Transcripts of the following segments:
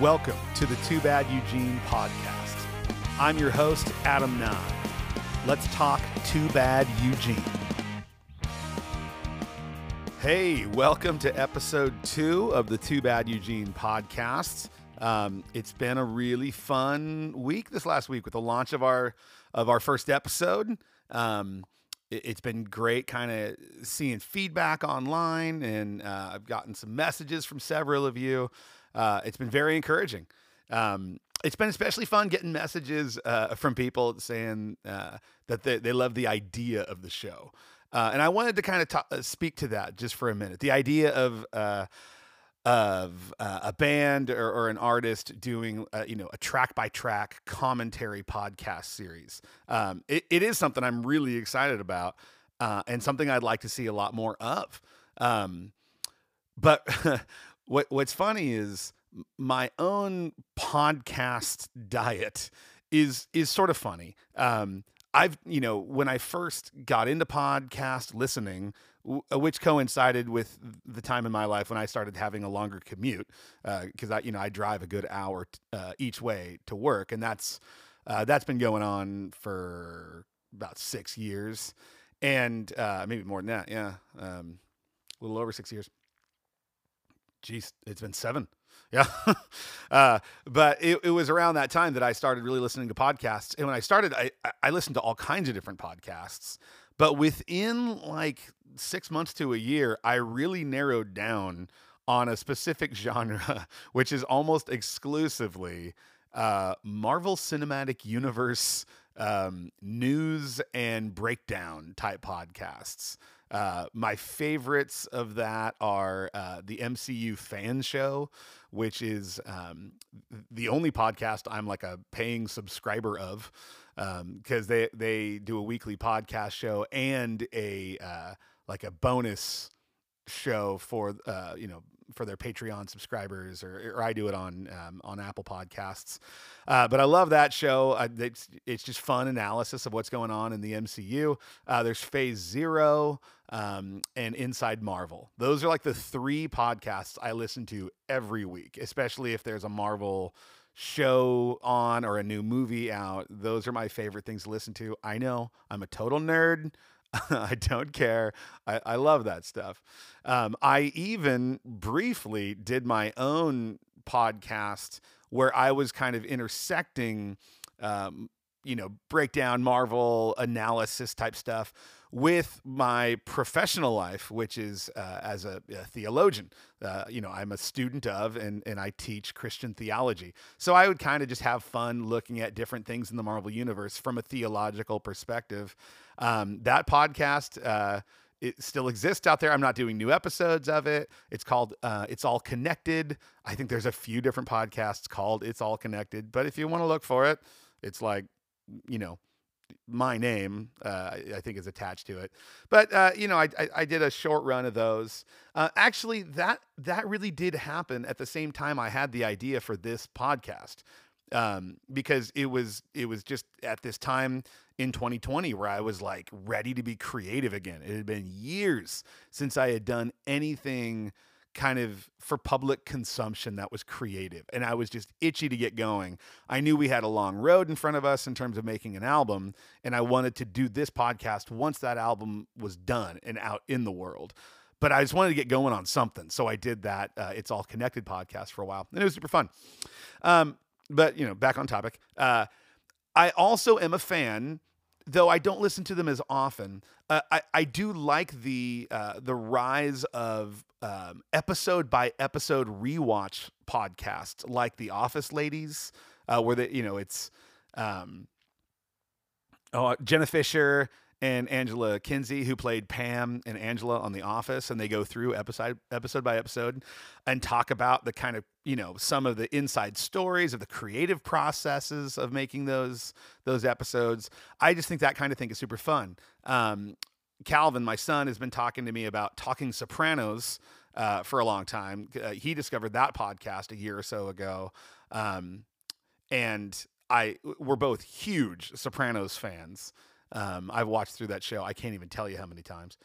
Welcome to the Too Bad Eugene podcast. I'm your host, Adam Nahn. Let's talk Too Bad Eugene. Hey, welcome to episode two of the Too Bad Eugene podcast. Um, it's been a really fun week this last week with the launch of our of our first episode. Um, it, has been great, kind of seeing feedback online, and uh, I've gotten some messages from several of you uh, it's been very encouraging. Um, it's been especially fun getting messages uh, from people saying uh, that they, they love the idea of the show. Uh, and I wanted to kind of uh, speak to that just for a minute. The idea of uh, of uh, a band or, or, an artist doing you know a track by track commentary podcast series. Um, it, it is something I'm really excited about and something I'd like to see a lot more of. Um, but what what's funny is my own podcast diet is is sort of funny. Um, I've you know when I first got into podcast listening, uh, which coincided with the time in my life when I started having a longer commute, because uh, I you know I drive a good hour t- uh, each way to work, and that's uh, that's been going on for about six years, and uh, maybe more than that. Yeah, um, a little over six years geez, it's been seven. Yeah. uh, but it, it, was around that time that I started really listening to podcasts. And when I started, I, I listened to all kinds of different podcasts. But within like six months to a year, I really narrowed down on a specific genre, which is almost exclusively uh, Marvel Cinematic Universe um, news and breakdown type podcasts. Uh, my favorites of that are uh, the MCU Fan Show, which is um, the only podcast I'm like a paying subscriber of because um, they they do a weekly podcast show and a uh, like a bonus show for uh, you know for their Patreon subscribers, or, or I do it on um, on Apple Podcasts. Uh, but I love that show. It's, it's just fun analysis of what's going on in the MCU. Uh, there's Phase Zero um, and Inside Marvel. Those are like the three podcasts I listen to every week, especially if there's a Marvel show on or a new movie out. Those are my favorite things to listen to. I know I'm a total nerd. I don't care. I, I love that stuff. Um, I even briefly did my own podcast where I was kind of intersecting, um, you know, breakdown, Marvel analysis type stuff with my professional life, which is uh, as a, a theologian. Uh, you know, I'm a student of and, and I teach Christian theology. So I would kind of just have fun looking at different things in the Marvel Universe from a theological perspective. Um, that podcast, uh, it still exists out there. I'm not doing new episodes of it. It's called uh, It's All Connected. I think there's a few different podcasts called It's All Connected. But if you want to look for it, it's like, you know, my name, uh, I think, is attached to it. But uh, you know, I, I, I, did a short run of those. Uh, actually, that that really did happen at the same time I had the idea for this podcast, um, because it was it was just at this time in 2020 where I was like ready to be creative again. It had been years since I had done anything kind of for public consumption that was creative. And I was just itchy to get going. I knew we had a long road in front of us in terms of making an album. And I wanted to do this podcast once that album was done and out in the world. But I just wanted to get going on something. So I did that uh, It's All Connected podcast for a while. And it was super fun. Um, but, you know, back on topic. Uh, I also am a fan though I don't listen to them as often. Uh, I I do like the uh, the rise of um, episode by episode rewatch podcasts like The Office Ladies, uh, where they you know it's um, oh Jenna Fischer and Angela Kinsey, who played Pam and Angela on The Office, and they go through episode episode by episode and talk about the kind of you know some of the inside stories of the creative processes of making those those episodes. I just think that kind of thing is super fun. Um, Calvin, my son, has been talking to me about Talking Sopranos uh, for a long time. Uh, he discovered that podcast a year or so ago, um, and I we're both huge Sopranos fans. Um, I've watched through that show. I can't even tell you how many times.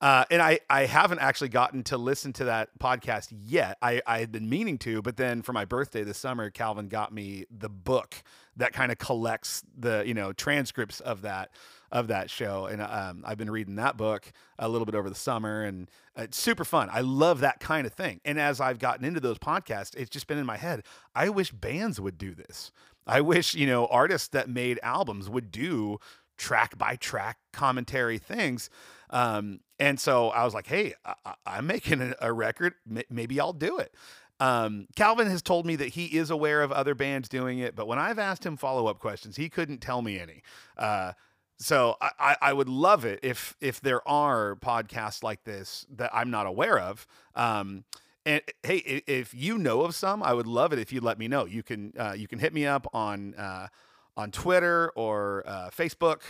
Uh, and I, I haven't actually gotten to listen to that podcast yet. I, I had been meaning to, but then for my birthday this summer, Calvin got me the book that kind of collects the you know transcripts of that of that show, and um, I've been reading that book a little bit over the summer, and it's super fun. I love that kind of thing. And as I've gotten into those podcasts, it's just been in my head. I wish bands would do this. I wish you know artists that made albums would do track by track commentary things. Um, and so I was like, hey, I, am making a, a record. M- maybe I'll do it. Um, Calvin has told me that he is aware of other bands doing it, but when I've asked him follow up questions, he couldn't tell me any. Uh, so I, I would love it if if there are podcasts like this that I'm not aware of. Um, and hey, if you know of some, I would love it if you let me know. You can uh, you can hit me up on uh, on Twitter or uh, Facebook.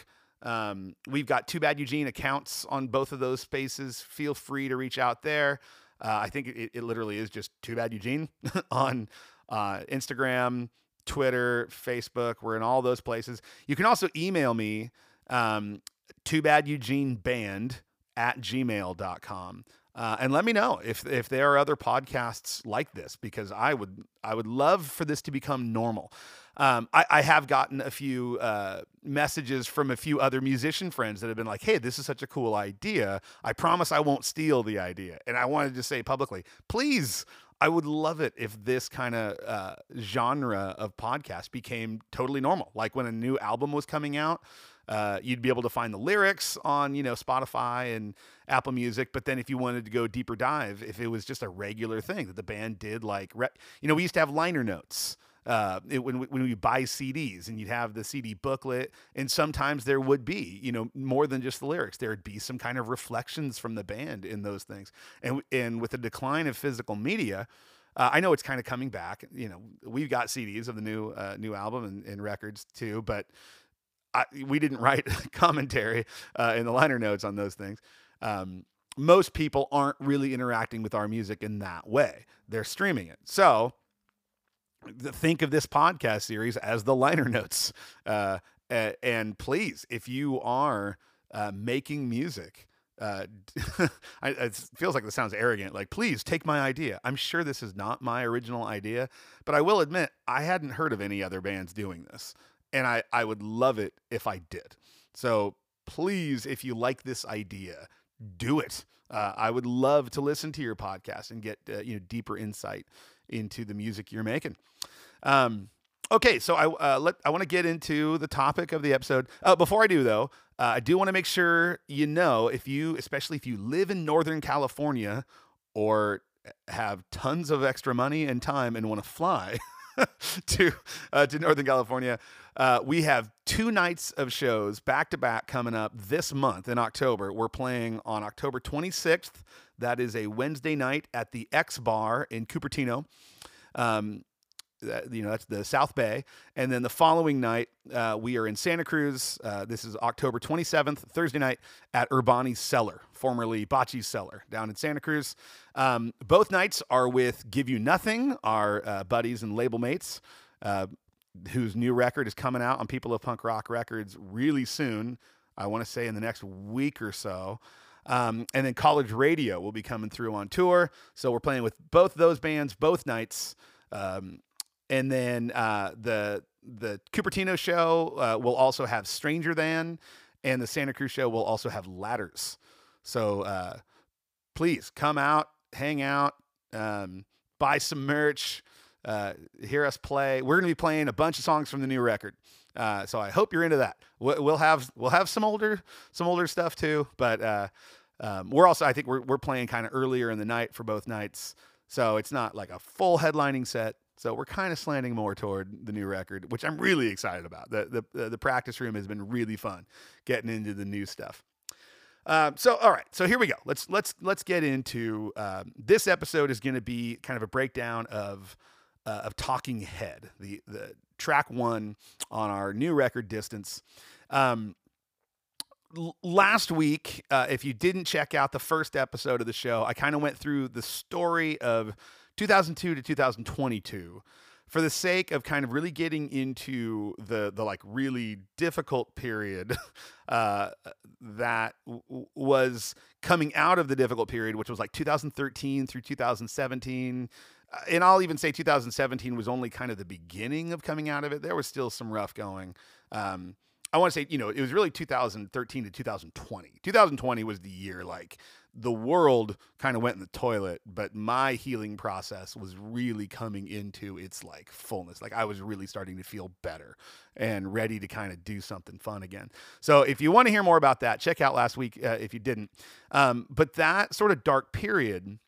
Um, we've got Too Bad Eugene accounts on both of those spaces. Feel free to reach out there. Uh, I think it, it, literally is just Too Bad Eugene on uh, Instagram, Twitter, Facebook. We're in all those places. You can also email me, um, Too Bad Eugene Band at gmail.com. Uh, and let me know if if there are other podcasts like this because I would I would love for this to become normal. Um, I, I, have gotten a few uh, messages from a few other musician friends that have been like, "Hey, this is such a cool idea. I promise I won't steal the idea." And I wanted to say publicly, please. I would love it if this kind of uh, genre of podcast became totally normal. Like when a new album was coming out, uh, you'd be able to find the lyrics on you know Spotify and Apple Music. But then if you wanted to go deeper dive, if it was just a regular thing that the band did, like you know, we used to have liner notes uh, it, when when we buy CDs and you'd have the CD booklet, and sometimes there would be, you know, more than just the lyrics. There would be some kind of reflections from the band in those things. And and with the decline of physical media, uh, I know it's kind of coming back. You know, we've got CDs of the new uh, new album and, and, records too, but I, we didn't write commentary uh, in the liner notes on those things. Um, most people aren't really interacting with our music in that way. They're streaming it. So think of this podcast series as the liner notes. Uh, and please, if you are uh, making music, uh, it feels like this sounds arrogant. Like, please take my idea. I'm sure this is not my original idea, but I will admit I hadn't heard of any other bands doing this, and I I would love it if I did. So please, if you like this idea, do it. Uh, I would love to listen to your podcast and get uh, you know deeper insight into the music you're making. Um, okay, so I uh, let I want to get into the topic of the episode. Uh, before I do, though, uh, I do want to make sure you know if you, especially if you live in Northern California or have tons of extra money and time and want to fly to uh, to Northern California, uh, we have two nights of shows back to back coming up this month in October. We're playing on October 26th. That is a Wednesday night at the X Bar in Cupertino. Um, you know that's the South Bay, and then the following night uh, we are in Santa Cruz. Uh, this is October 27th, Thursday night at Urbani's Cellar, formerly Bocce's Cellar, down in Santa Cruz. Um, both nights are with Give You Nothing, our uh, buddies and label mates, uh, whose new record is coming out on People of Punk Rock Records really soon. I want to say in the next week or so. Um, and then College Radio will be coming through on tour. So we're playing with both those bands both nights. Um, and then uh, the the Cupertino show uh, will also have Stranger Than, and the Santa Cruz show will also have Ladders. So uh, please come out, hang out, um, buy some merch, uh, hear us play. We're going to be playing a bunch of songs from the new record. Uh, so I hope you're into that. We'll have we'll have some older some older stuff too, but uh, um, we're also I think we're we're playing kind of earlier in the night for both nights, so it's not like a full headlining set. So we're kind of slanting more toward the new record, which I'm really excited about. The the the practice room has been really fun getting into the new stuff. Um, so all right, so here we go. Let's let's let's get into um, this episode is going to be kind of a breakdown of uh, of Talking Head, the the track one on our new record, Distance. Um, last week, uh, if you didn't check out the first episode of the show, I kind of went through the story of 2002 to 2022. for the sake of kind of really getting into the the like really difficult period uh, that w- was coming out of the difficult period, which was like 2013 through 2017. Uh, and I'll even say 2017 was only kind of the beginning of coming out of it. There was still some rough going. Um, I want to say, you know, it was really 2013 to 2020. 2020 was the year like the world kind of went in the toilet, but my healing process was really coming into its like fullness. Like I was really starting to feel better and ready to kind of do something fun again. So if you want to hear more about that, check out last week uh, if you didn't. Um, but that sort of dark period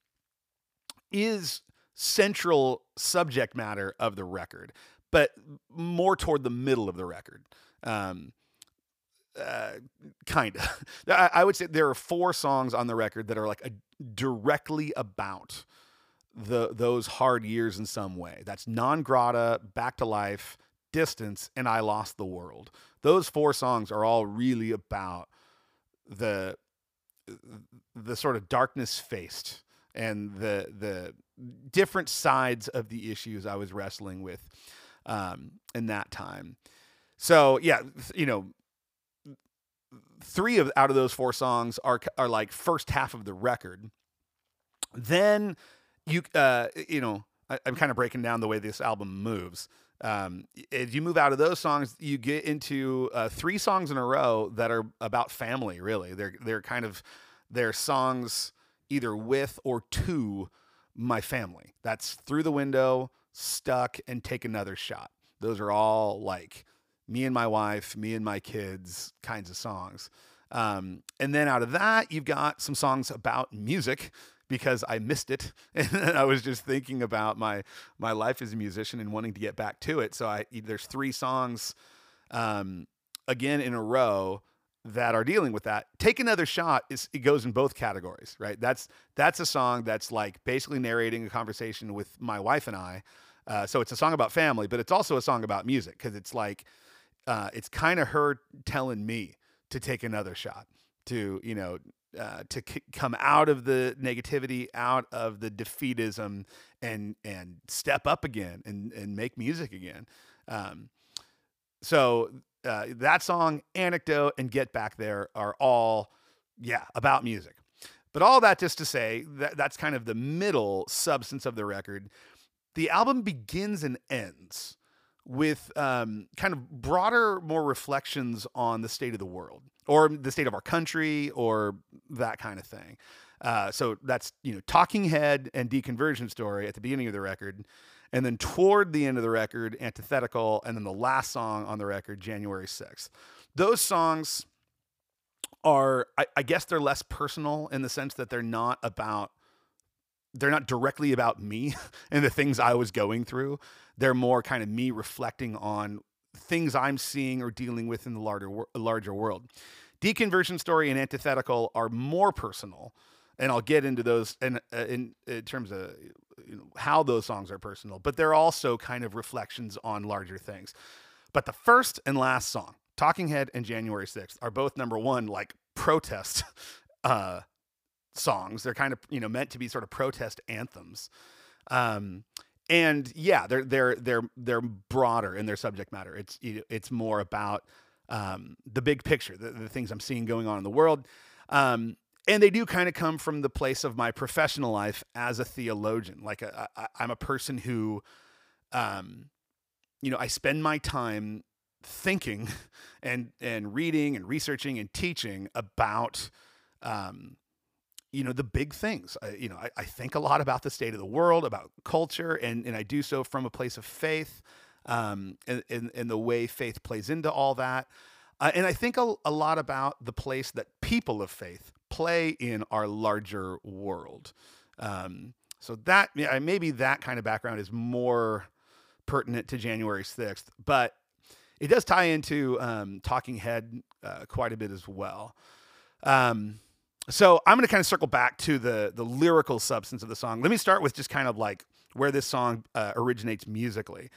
is central subject matter of the record, but more toward the middle of the record. Um, uh, kind of. I, I, would say there are four songs on the record that are like a, directly about the those hard years in some way. That's Non Grata, Back to Life, Distance, and I Lost the World. Those four songs are all really about the the sort of darkness faced and the the different sides of the issues I was wrestling with um, in that time. So yeah, you know, three of out of those four songs are are like first half of the record. Then you uh, you know I, am kind of breaking down the way this album moves. Um, as you move out of those songs, you get into uh, three songs in a row that are about family. Really, they're they're kind of they're songs either with or to my family. That's through the window, stuck, and take another shot. Those are all like me and my wife, me and my kids kinds of songs. Um, and then out of that, you've got some songs about music because I missed it, and I was just thinking about my my life as a musician and wanting to get back to it. So I there's three songs, um, again in a row that are dealing with that. Take another shot is it goes in both categories, right? That's that's a song that's like basically narrating a conversation with my wife and I. Uh, so it's a song about family, but it's also a song about music because it's like uh, it's kind of her telling me to take another shot, to you know, uh, to come out of the negativity, out of the defeatism, and and step up again and and make music again. Um, so uh, that song, anecdote, and get back there are all yeah about music. But all that just to say that that's kind of the middle substance of the record. The album begins and ends with um, kind of broader, more reflections on the state of the world or the state of our country or that kind of thing. Uh, so that's you know Talking Head and Deconversion Story at the beginning of the record, and then toward the end of the record, Antithetical, and then the last song on the record, January sixth. Those songs are, I, I guess, they're less personal in the sense that they're not about they're not directly about me and the things I was going through. They're more kind of me reflecting on things I'm seeing or dealing with in the larger larger world. Deconversion story and antithetical are more personal, and I'll get into those in uh, in, in terms of you know, how those songs are personal. But they're also kind of reflections on larger things. But the first and last song, Talking Head and January 6th, are both number one, like protest uh, songs. They're kind of you know meant to be sort of protest anthems. Um, and yeah, they're they're they're they're broader in their subject matter. It's it's more about um, the big picture, the, the, things I'm seeing going on in the world. Um, and they do kind of come from the place of my professional life as a theologian. Like i am a person who, um, you know, I spend my time thinking and and reading and researching and teaching about um, you know the big things I, you know I, I, think a lot about the state of the world about culture and, and i do so from a place of faith um, and, and, and the way faith plays into all that uh, and i think a, a lot about the place that people of faith play in our larger world um, so that maybe that kind of background is more pertinent to january 6th but it does tie into um, talking head uh, quite a bit as well um, so I'm going to kind of circle back to the the lyrical substance of the song. Let me start with just kind of like where this song uh, originates musically.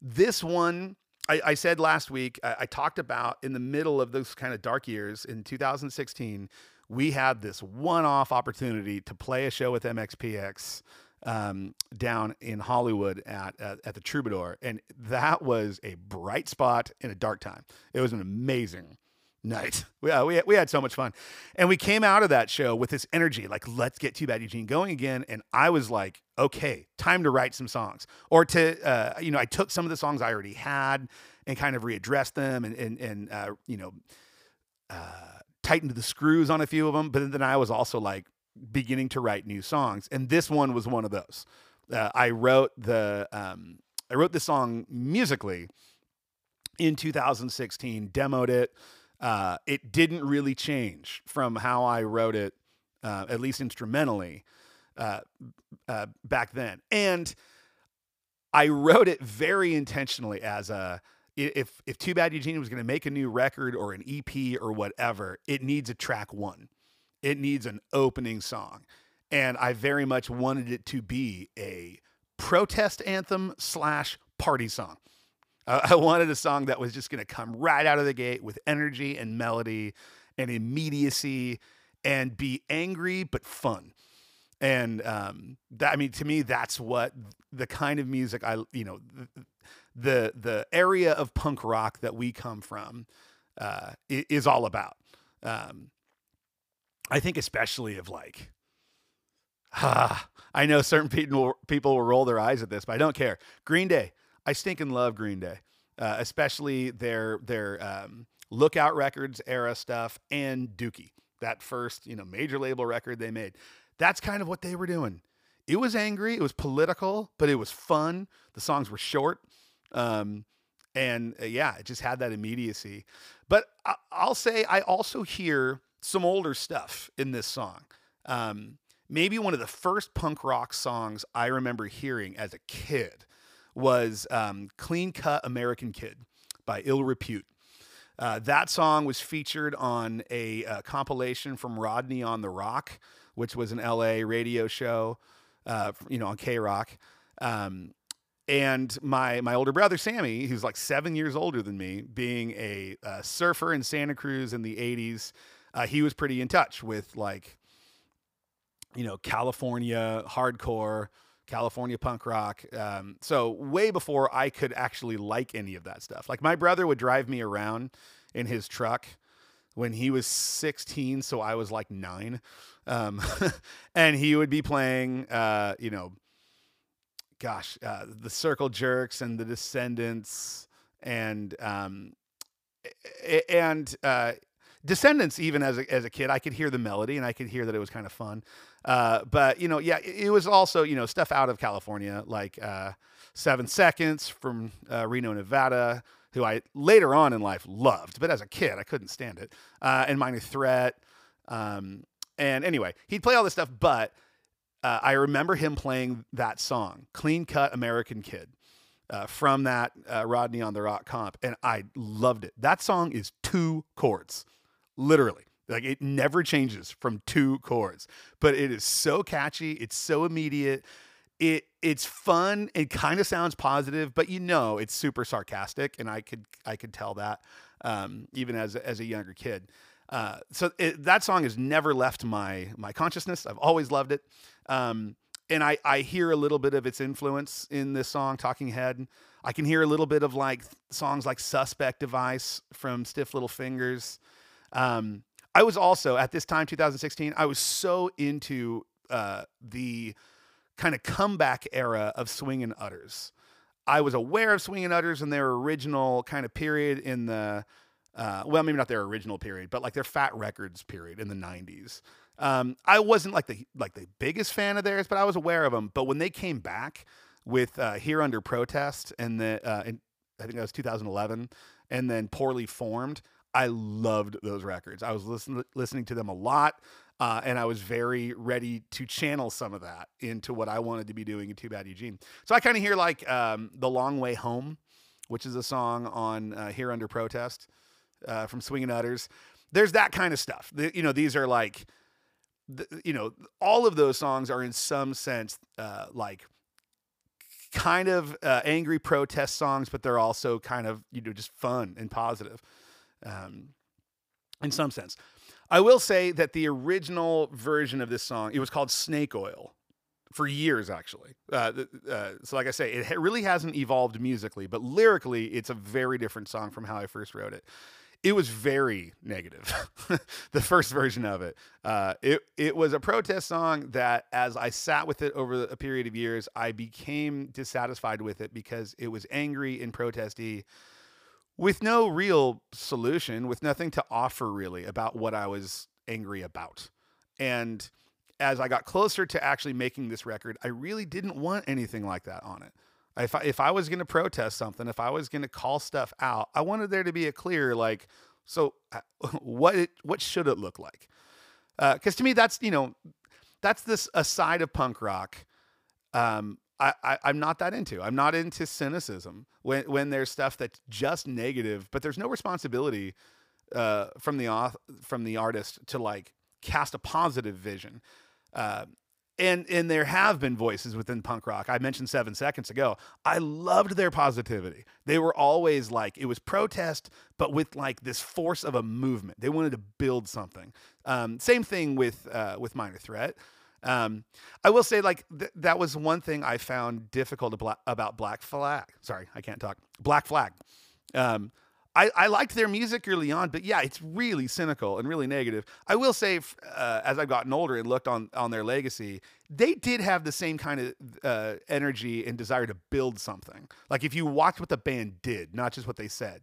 This one, I, I said last week, I, I, talked about in the middle of those kind of dark years in 2016, we had this one-off opportunity to play a show with MXPX um, down in Hollywood at, at at the Troubadour, and that was a bright spot in a dark time. It was an amazing night. We, uh, we, we had so much fun. And we came out of that show with this energy like, let's get Too Bad Eugene going again. And I was like, okay, time to write some songs. Or to, uh, you know, I took some of the songs I already had and kind of readdressed them and, and, and uh, you know, uh, tightened the screws on a few of them. But then I was also like beginning to write new songs. And this one was one of those. Uh, I wrote the, um, I wrote this song musically in 2016, demoed it uh, it didn't really change from how I wrote it, uh, at least instrumentally, uh, uh back then. And I wrote it very intentionally as a if if Too Bad Eugene was going to make a new record or an EP or whatever, it needs a track one. It needs an opening song. And I very much wanted it to be a protest anthem slash party song. Uh, I wanted a song that was just going to come right out of the gate with energy and melody and immediacy and be angry but fun. And um, that, I mean, to me, that's what the kind of music I, you know, the the area of punk rock that we come from uh, is all about. Um, I think especially of like, ah, I know certain people people will roll their eyes at this, but I don't care. Green Day, I stink and love Green Day, uh, especially their their um, Lookout Records era stuff and Dookie, that first you know major label record they made. That's kind of what they were doing. It was angry, it was political, but it was fun. The songs were short. Um, and uh, yeah, it just had that immediacy. But I- will say I also hear some older stuff in this song. Um, maybe one of the first punk rock songs I remember hearing as a kid was um, Clean Cut American Kid by Ill Repute. Uh, that song was featured on a, uh, compilation from Rodney on the ROQ, which was an LA radio show, uh, you know, on KROQ. Um, and my my older brother Sammy, who's like seven years older than me, being a, surfer in Santa Cruz in the '80s, uh, he was pretty in touch with like, you know, California hardcore, California punk rock. Um, so way before I could actually like any of that stuff. Like my brother would drive me around in his truck when he was 16, so I was like nine, um, and he would be playing, uh, you know, gosh, uh, the Circle Jerks and the Descendents and um, and uh, Descendents, even as a, as a kid, I could hear the melody and I could hear that it was kind of fun. Uh, but you know, yeah, it, it, was also you know stuff out of California like uh, Seven Seconds from uh, Reno, Nevada, who I later on in life loved, but as a kid I couldn't stand it. Uh, and Minor Threat. Um, and anyway, he'd play all this stuff, but uh, I remember him playing that song, "Clean Cut American Kid." Uh, from that Rodney on the ROQ comp, and I loved it. That song is two chords literally. Like it never changes from two chords, but it is so catchy. It's so immediate. It it's fun. It kind of sounds positive, but you know it's super sarcastic, and I could I could tell that um, even as as a younger kid. Uh, so it, that song has never left my my consciousness. I've always loved it, um, and I I hear a little bit of its influence in this song, Talking Head. I can hear a little bit of like songs like Suspect Device from Stiff Little Fingers. Um, I was also at this time, 2016, I was so into uh, the kind of comeback era of Swingin' Utters. I was aware of Swingin' Utters and their original kind of period in the, uh, well, maybe not their original period, but like their Fat Wreck Chords period in the 90s. Um, I wasn't like the like the biggest fan of theirs, but I was aware of them. But when they came back with uh, Here Under Protest and the, uh, I think that was 2011, and then Poorly Formed, I loved those records. I was listening listening to them a lot, uh, and I was very ready to channel some of that into what I wanted to be doing in Too Bad Eugene. So I kind of hear like um, the Long Way Home, which is a song on uh, Here Under Protest uh, from Swinging Utters. There's that kind of stuff. The, you know, these are like, the, you know, all of those songs are in some sense uh, like kind of uh, angry protest songs, but they're also kind of you know just fun and positive um, in some sense. I will say that the original version of this song, it was called Snake Oil. for years actually. Uh, uh, so like I say, it really hasn't evolved musically, but lyrically, it's a very different song from how I first wrote it. It was very negative. the first version of it. Uh, it it was a protest song that, as I sat with it over a period of years, I became dissatisfied with it because it was angry and protesty, with no real solution, with nothing to offer really about what I was angry about, and as I got closer to actually making this record, I really didn't want anything like that on it. If I, if I was going to protest something, if I was going to call stuff out, I wanted there to be a clear like, so uh, what it, what should it look like? Because uh, to me, that's you know, that's this a side of punk rock. Um, I, I I'm not that into. I'm not into cynicism when when there's stuff that's just negative, but there's no responsibility uh, from the auth- from the artist to like cast a positive vision. Uh, and and there have been voices within punk rock. I mentioned seven seconds ago. I loved their positivity. They were always like it was protest, but with like this force of a movement. They wanted to build something. Um, same thing with uh, with Minor Threat. Um, I will say like th- that was one thing I found difficult about Black Flag. Sorry, I can't talk. Black Flag. Um, I, I liked their music early on, but yeah, it's really cynical and really negative. I will say, uh, as I've gotten older and looked on on their legacy, they did have the same kind of uh, energy and desire to build something. Like if you watch what the band did, not just what they said,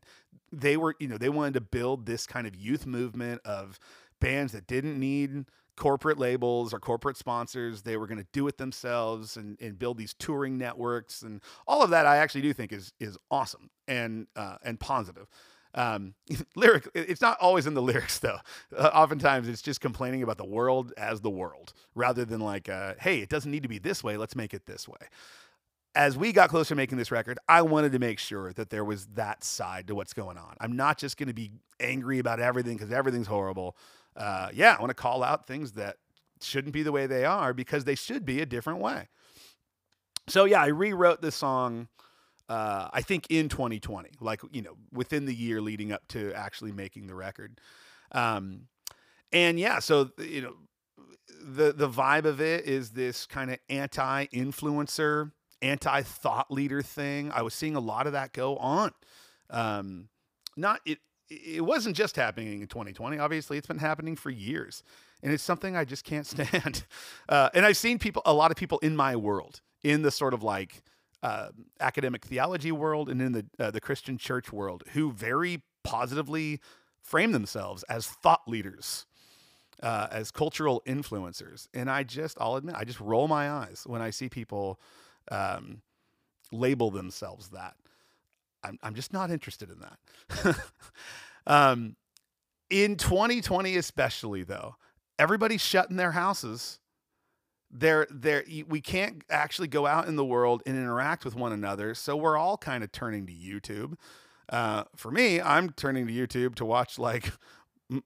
they were you know they wanted to build this kind of youth movement of bands that didn't need corporate labels or corporate sponsors. They were going to do it themselves and, and build these touring networks and all of that. I actually do think is is awesome and uh, and positive. Um, lyric, it's not always in the lyrics though. Uh, oftentimes, it's just complaining about the world as the world, rather than like, uh, "Hey, it doesn't need to be this way. Let's make it this way." As we got closer to making this record, I wanted to make sure that there was that side to what's going on. I'm not just going to be angry about everything because everything's horrible uh, yeah, I want to call out things that shouldn't be the way they are because they should be a different way. So yeah, I rewrote this song. Uh, I think in 2020, like you know, within the year leading up to actually making the record. Um, and yeah, so you know, the the vibe of it is this kind of anti-influencer, anti-thought leader thing. I was seeing a lot of that go on. Um, not it it wasn't just happening in 2020. Obviously, it's been happening for years, and it's something I just can't stand. Uh, and I've seen people, a lot of people in my world, in the sort of like uh, academic theology world and in the uh, the Christian church world, who very positively frame themselves as thought leaders. Uh, as cultural influencers, and I just, I'll admit, I just roll my eyes when I see people um, label themselves that. I'm, I'm just not interested in that. um, in 2020, especially though, everybody's shut in their houses. They're, they're, we can't actually go out in the world and interact with one another. So we're all kind of turning to YouTube. Uh, for me, I'm turning to YouTube to watch like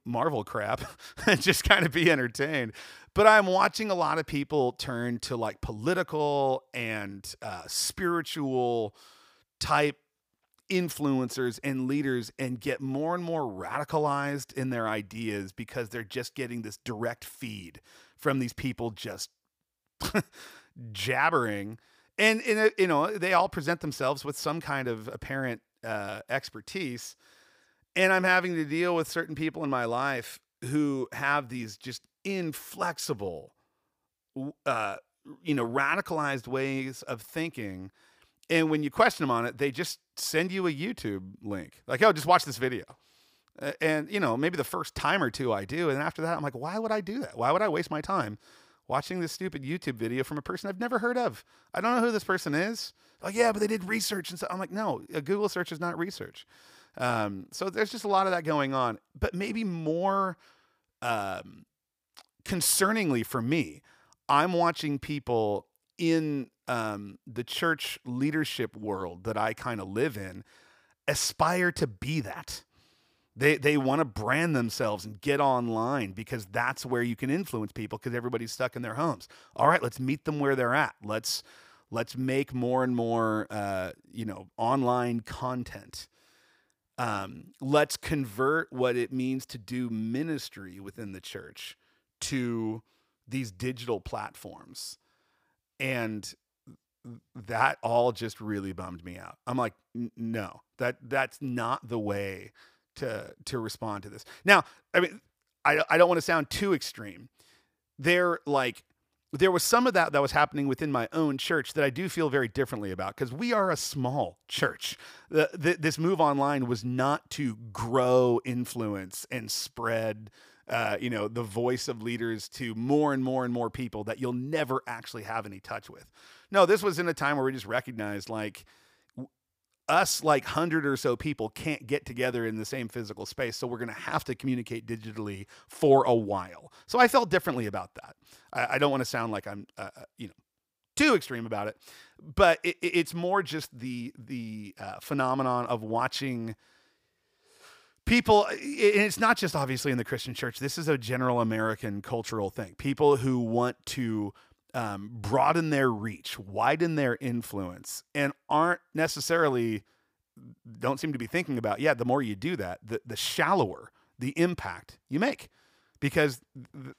Marvel crap and just kind of be entertained. But I'm watching a lot of people turn to like political and uh, spiritual type influencers and leaders and get more and more radicalized in their ideas because they're just getting this direct feed from these people just jabbering. And, and uh, you know they all present themselves with some kind of apparent uh, expertise. And i'm having to deal with certain people in my life who have these just inflexible uh, you know radicalized ways of thinking and when you question them on it, they just send you a YouTube link. Like, oh, just watch this video. And, you know, maybe the first time or two I do. And after that, I'm like, why would I do that? Why would I waste my time watching this stupid YouTube video from a person I've never heard of? I don't know who this person is. Oh, yeah, but they did research. And so I'm like, no, a Google search is not research. Um, so there's just a lot of that going on. But maybe more um, concerningly for me, I'm watching people in um, the church leadership world that I kind of live in aspire to be that. They, they want to brand themselves and get online because that's where you can influence people because everybody's stuck in their homes. All right, let's meet them where they're at. Let's let's make more and more uh, you know online content. Um, let's convert what it means to do ministry within the church to these digital platforms and that all just really bummed me out. I'm like, no, that that's not the way to to respond to this. Now, I mean, I I don't want to sound too extreme. They're like there was some of that that was happening within my own church that I do feel very differently about because we are a small church. The, the, this move online was not to grow influence and spread, uh, you know, the voice of leaders to more and more and more people that you'll never actually have any touch with. No, this was in a time where we just recognized like us like 100 or so people can't get together in the same physical space so we're going to have to communicate digitally for a while so i felt differently about that i, I don't want to sound like i'm uh, uh, you know too extreme about it but it, it's more just the the uh, phenomenon of watching people and it's not just obviously in the christian church this is a general american cultural thing people who want to um, broaden their reach, widen their influence, and aren't necessarily don't seem to be thinking about. Yeah, the more you do that, the the shallower the impact you make, because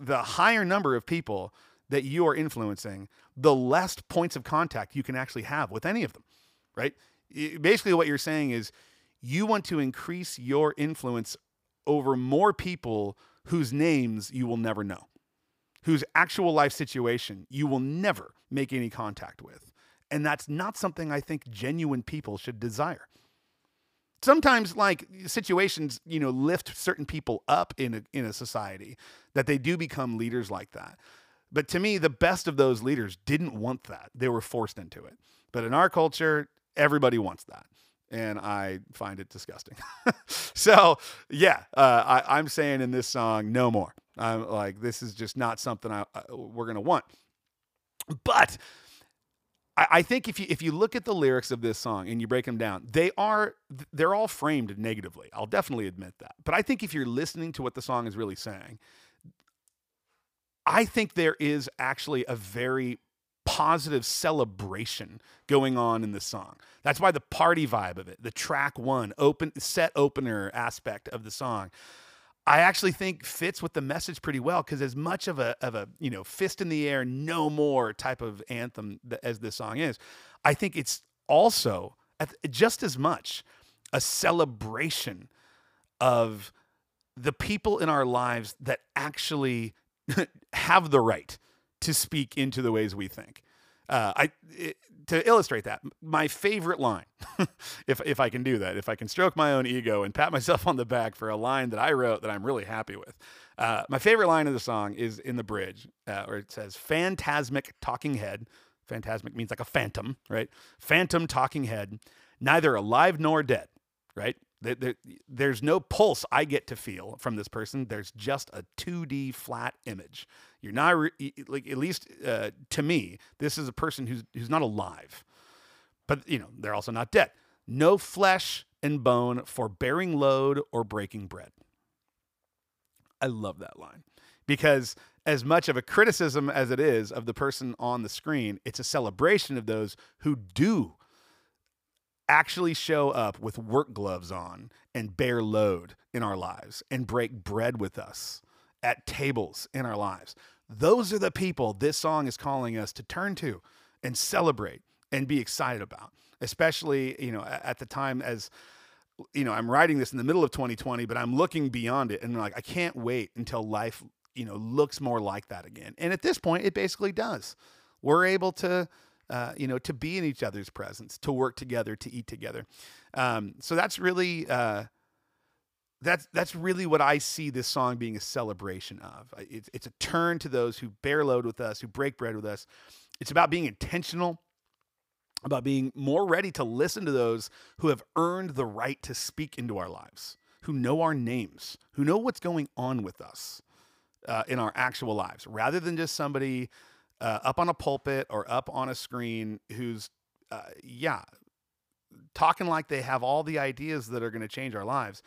the higher number of people that you are influencing, the less points of contact you can actually have with any of them, right? Basically, what you're saying is you want to increase your influence over more people whose names you will never know whose actual life situation you will never make any contact with. And that's not something I think genuine people should desire. Sometimes, like situations, you know, lift certain people up in a, in a society that they do become leaders like that. But to me, the best of those leaders didn't want that. They were forced into it. But in our culture, everybody wants that. And I find it disgusting. so, yeah, uh, I, I'm saying in this song, no more. I'm like, this is just not something I, I we're gonna want. But I, I think if you if you look at the lyrics of this song and you break them down, they are they're all framed negatively. I'll definitely admit that. But I think if you're listening to what the song is really saying, I think there is actually a very positive celebration going on in the song. That's why the party vibe of it, the track one, open set opener aspect of the song. I actually think fits with the message pretty well because as much of a of a you know fist in the air, no more type of anthem as this song is, I think it's also just as much a celebration of the people in our lives that actually have the right to speak into the ways we think. Uh, I it, to illustrate that, my favorite line, if if I can do that, if I can stroke my own ego and pat myself on the back for a line that I wrote that I'm really happy with. Uh, my favorite line of the song is in the bridge, uh, where it says "Phantasmic talking head." Phantasmic means like a phantom, right? Phantom talking head, neither alive nor dead, right? There's no pulse I get to feel from this person. There's just a 2D flat image. You're not like at least uh, to me, this is a person who's who's not alive, but you know they're also not dead. No flesh and bone for bearing load or breaking bread. I love that line because as much of a criticism as it is of the person on the screen, it's a celebration of those who do actually show up with work gloves on and bear load in our lives and break bread with us at tables in our lives. Those are the people this song is calling us to turn to and celebrate and be excited about, especially, you know, at the time as you know, I'm writing this in the middle of 2020, but I'm looking beyond it and I'm like I can't wait until life, you know, looks more like that again. And at this point, it basically does. We're able to uh, you know, to be in each other's presence, to work together, to eat together. Um, so that's really uh, that's that's really what I see this song being a celebration of. It's it's a turn to those who bear load with us, who break bread with us. It's about being intentional, about being more ready to listen to those who have earned the right to speak into our lives, who know our names, who know what's going on with us uh, in our actual lives, rather than just somebody uh, up on a pulpit or up on a screen who's, uh, yeah, talking like they have all the ideas that are going to change our lives,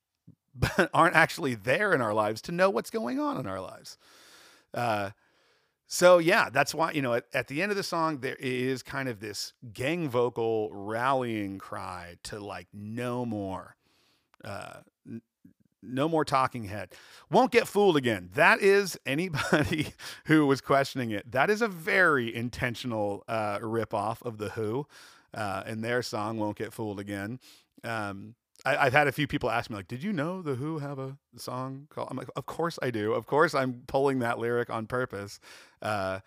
but aren't actually there in our lives to know what's going on in our lives. Uh, so yeah, that's why you know at, at, the end of the song there is kind of this gang vocal rallying cry to like no more, uh, no more talking head. Won't get fooled again. That is anybody who was questioning it. That is a very intentional uh, ripoff of the Who, uh, and their song "Won't Get Fooled Again." Um, I, have had a few people ask me like, "Did you know the Who have a song called?" I'm like, "Of course I do. Of course I'm pulling that lyric on purpose." Uh,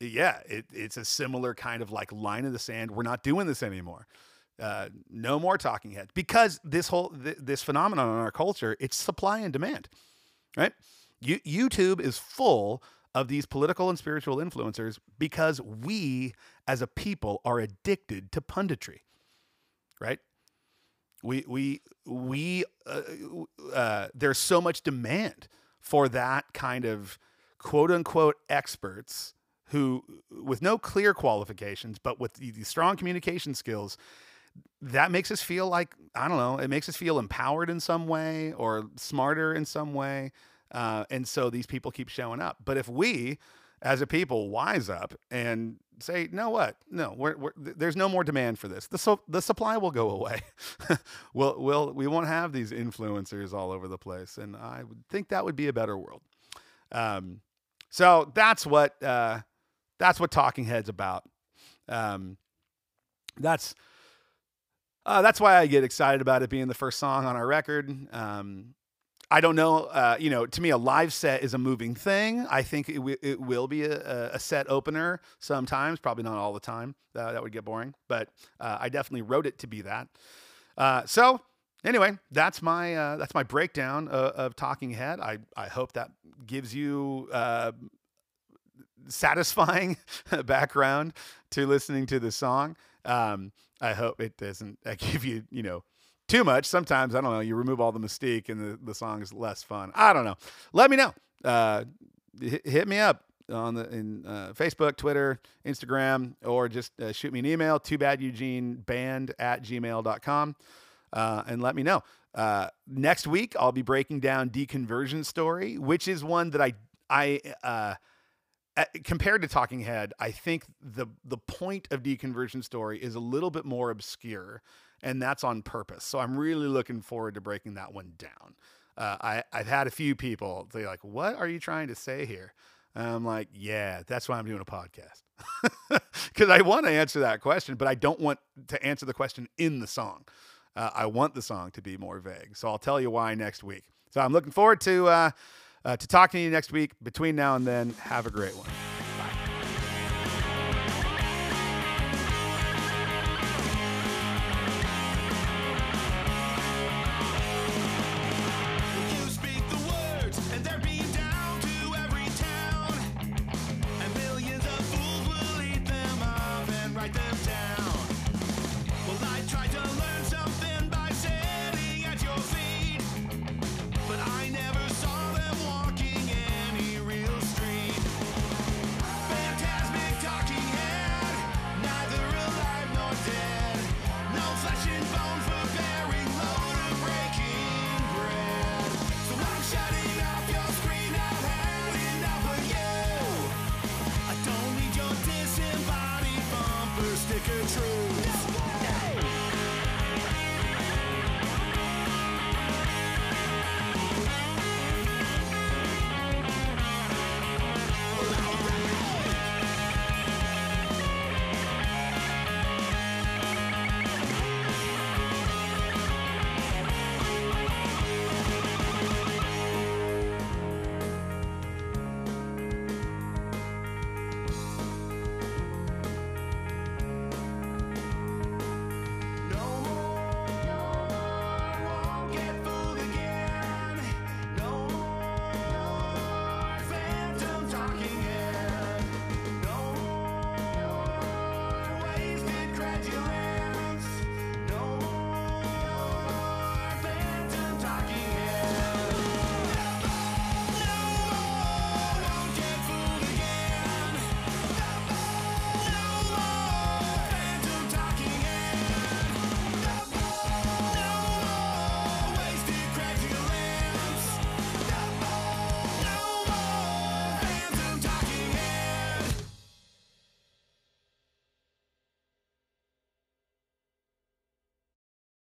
yeah, it, it's a similar kind of like line in the sand. We're not doing this anymore. Uh, no more talking heads because this whole th- this phenomenon in our culture it's supply and demand, right? You, YouTube is full of these political and spiritual influencers because we as a people are addicted to punditry, right? We we we uh, uh, there's so much demand for that kind of quote unquote experts who, with no clear qualifications, but with the strong communication skills, that makes us feel like I don't know. It makes us feel empowered in some way or smarter in some way, uh, and so these people keep showing up. But if we, as a people, wise up and say, "No, what? No, we're, we're, there's no more demand for this. The the supply will go away. we'll, we'll we won't have these influencers all over the place, and I would think that would be a better world." Um, so that's what. Uh, that's what Talking Head's about. Um, that's uh, that's why I get excited about it being the first song on our record. Um, I don't know. Uh, you know, to me, a live set is a moving thing. I think it, w- it will be a, a, set opener sometimes, probably not all the time. Uh, that would get boring, but uh, I definitely wrote it to be that. Uh, so anyway, that's my uh, that's my breakdown of, of, Talking Head. I I hope that gives you uh, satisfying background to listening to the song. Um, I hope it doesn't I give you, you know, too much. Sometimes, I don't know, you remove all the mystique and the, the song is less fun. I don't know. Let me know. Uh, hit, hit me up on the in uh, Facebook, Twitter, Instagram, or just uh, shoot me an email, too bad Eugene band at gmail.com, uh, and let me know. Uh, next week, I'll be breaking down deconversion story, which is one that I, I, uh, compared to Talking Head, I think the the point of deconversion story is a little bit more obscure, and that's on purpose. So I'm really looking forward to breaking that one down. Uh, I I've had a few people say like, "What are you trying to say here?" And I'm like, "Yeah, that's why I'm doing a podcast because I want to answer that question, but I don't want to answer the question in the song. Uh, I want the song to be more vague. So I'll tell you why next week. So I'm looking forward to." Uh, uh, to talking to you next week. Between now and then, have a great one.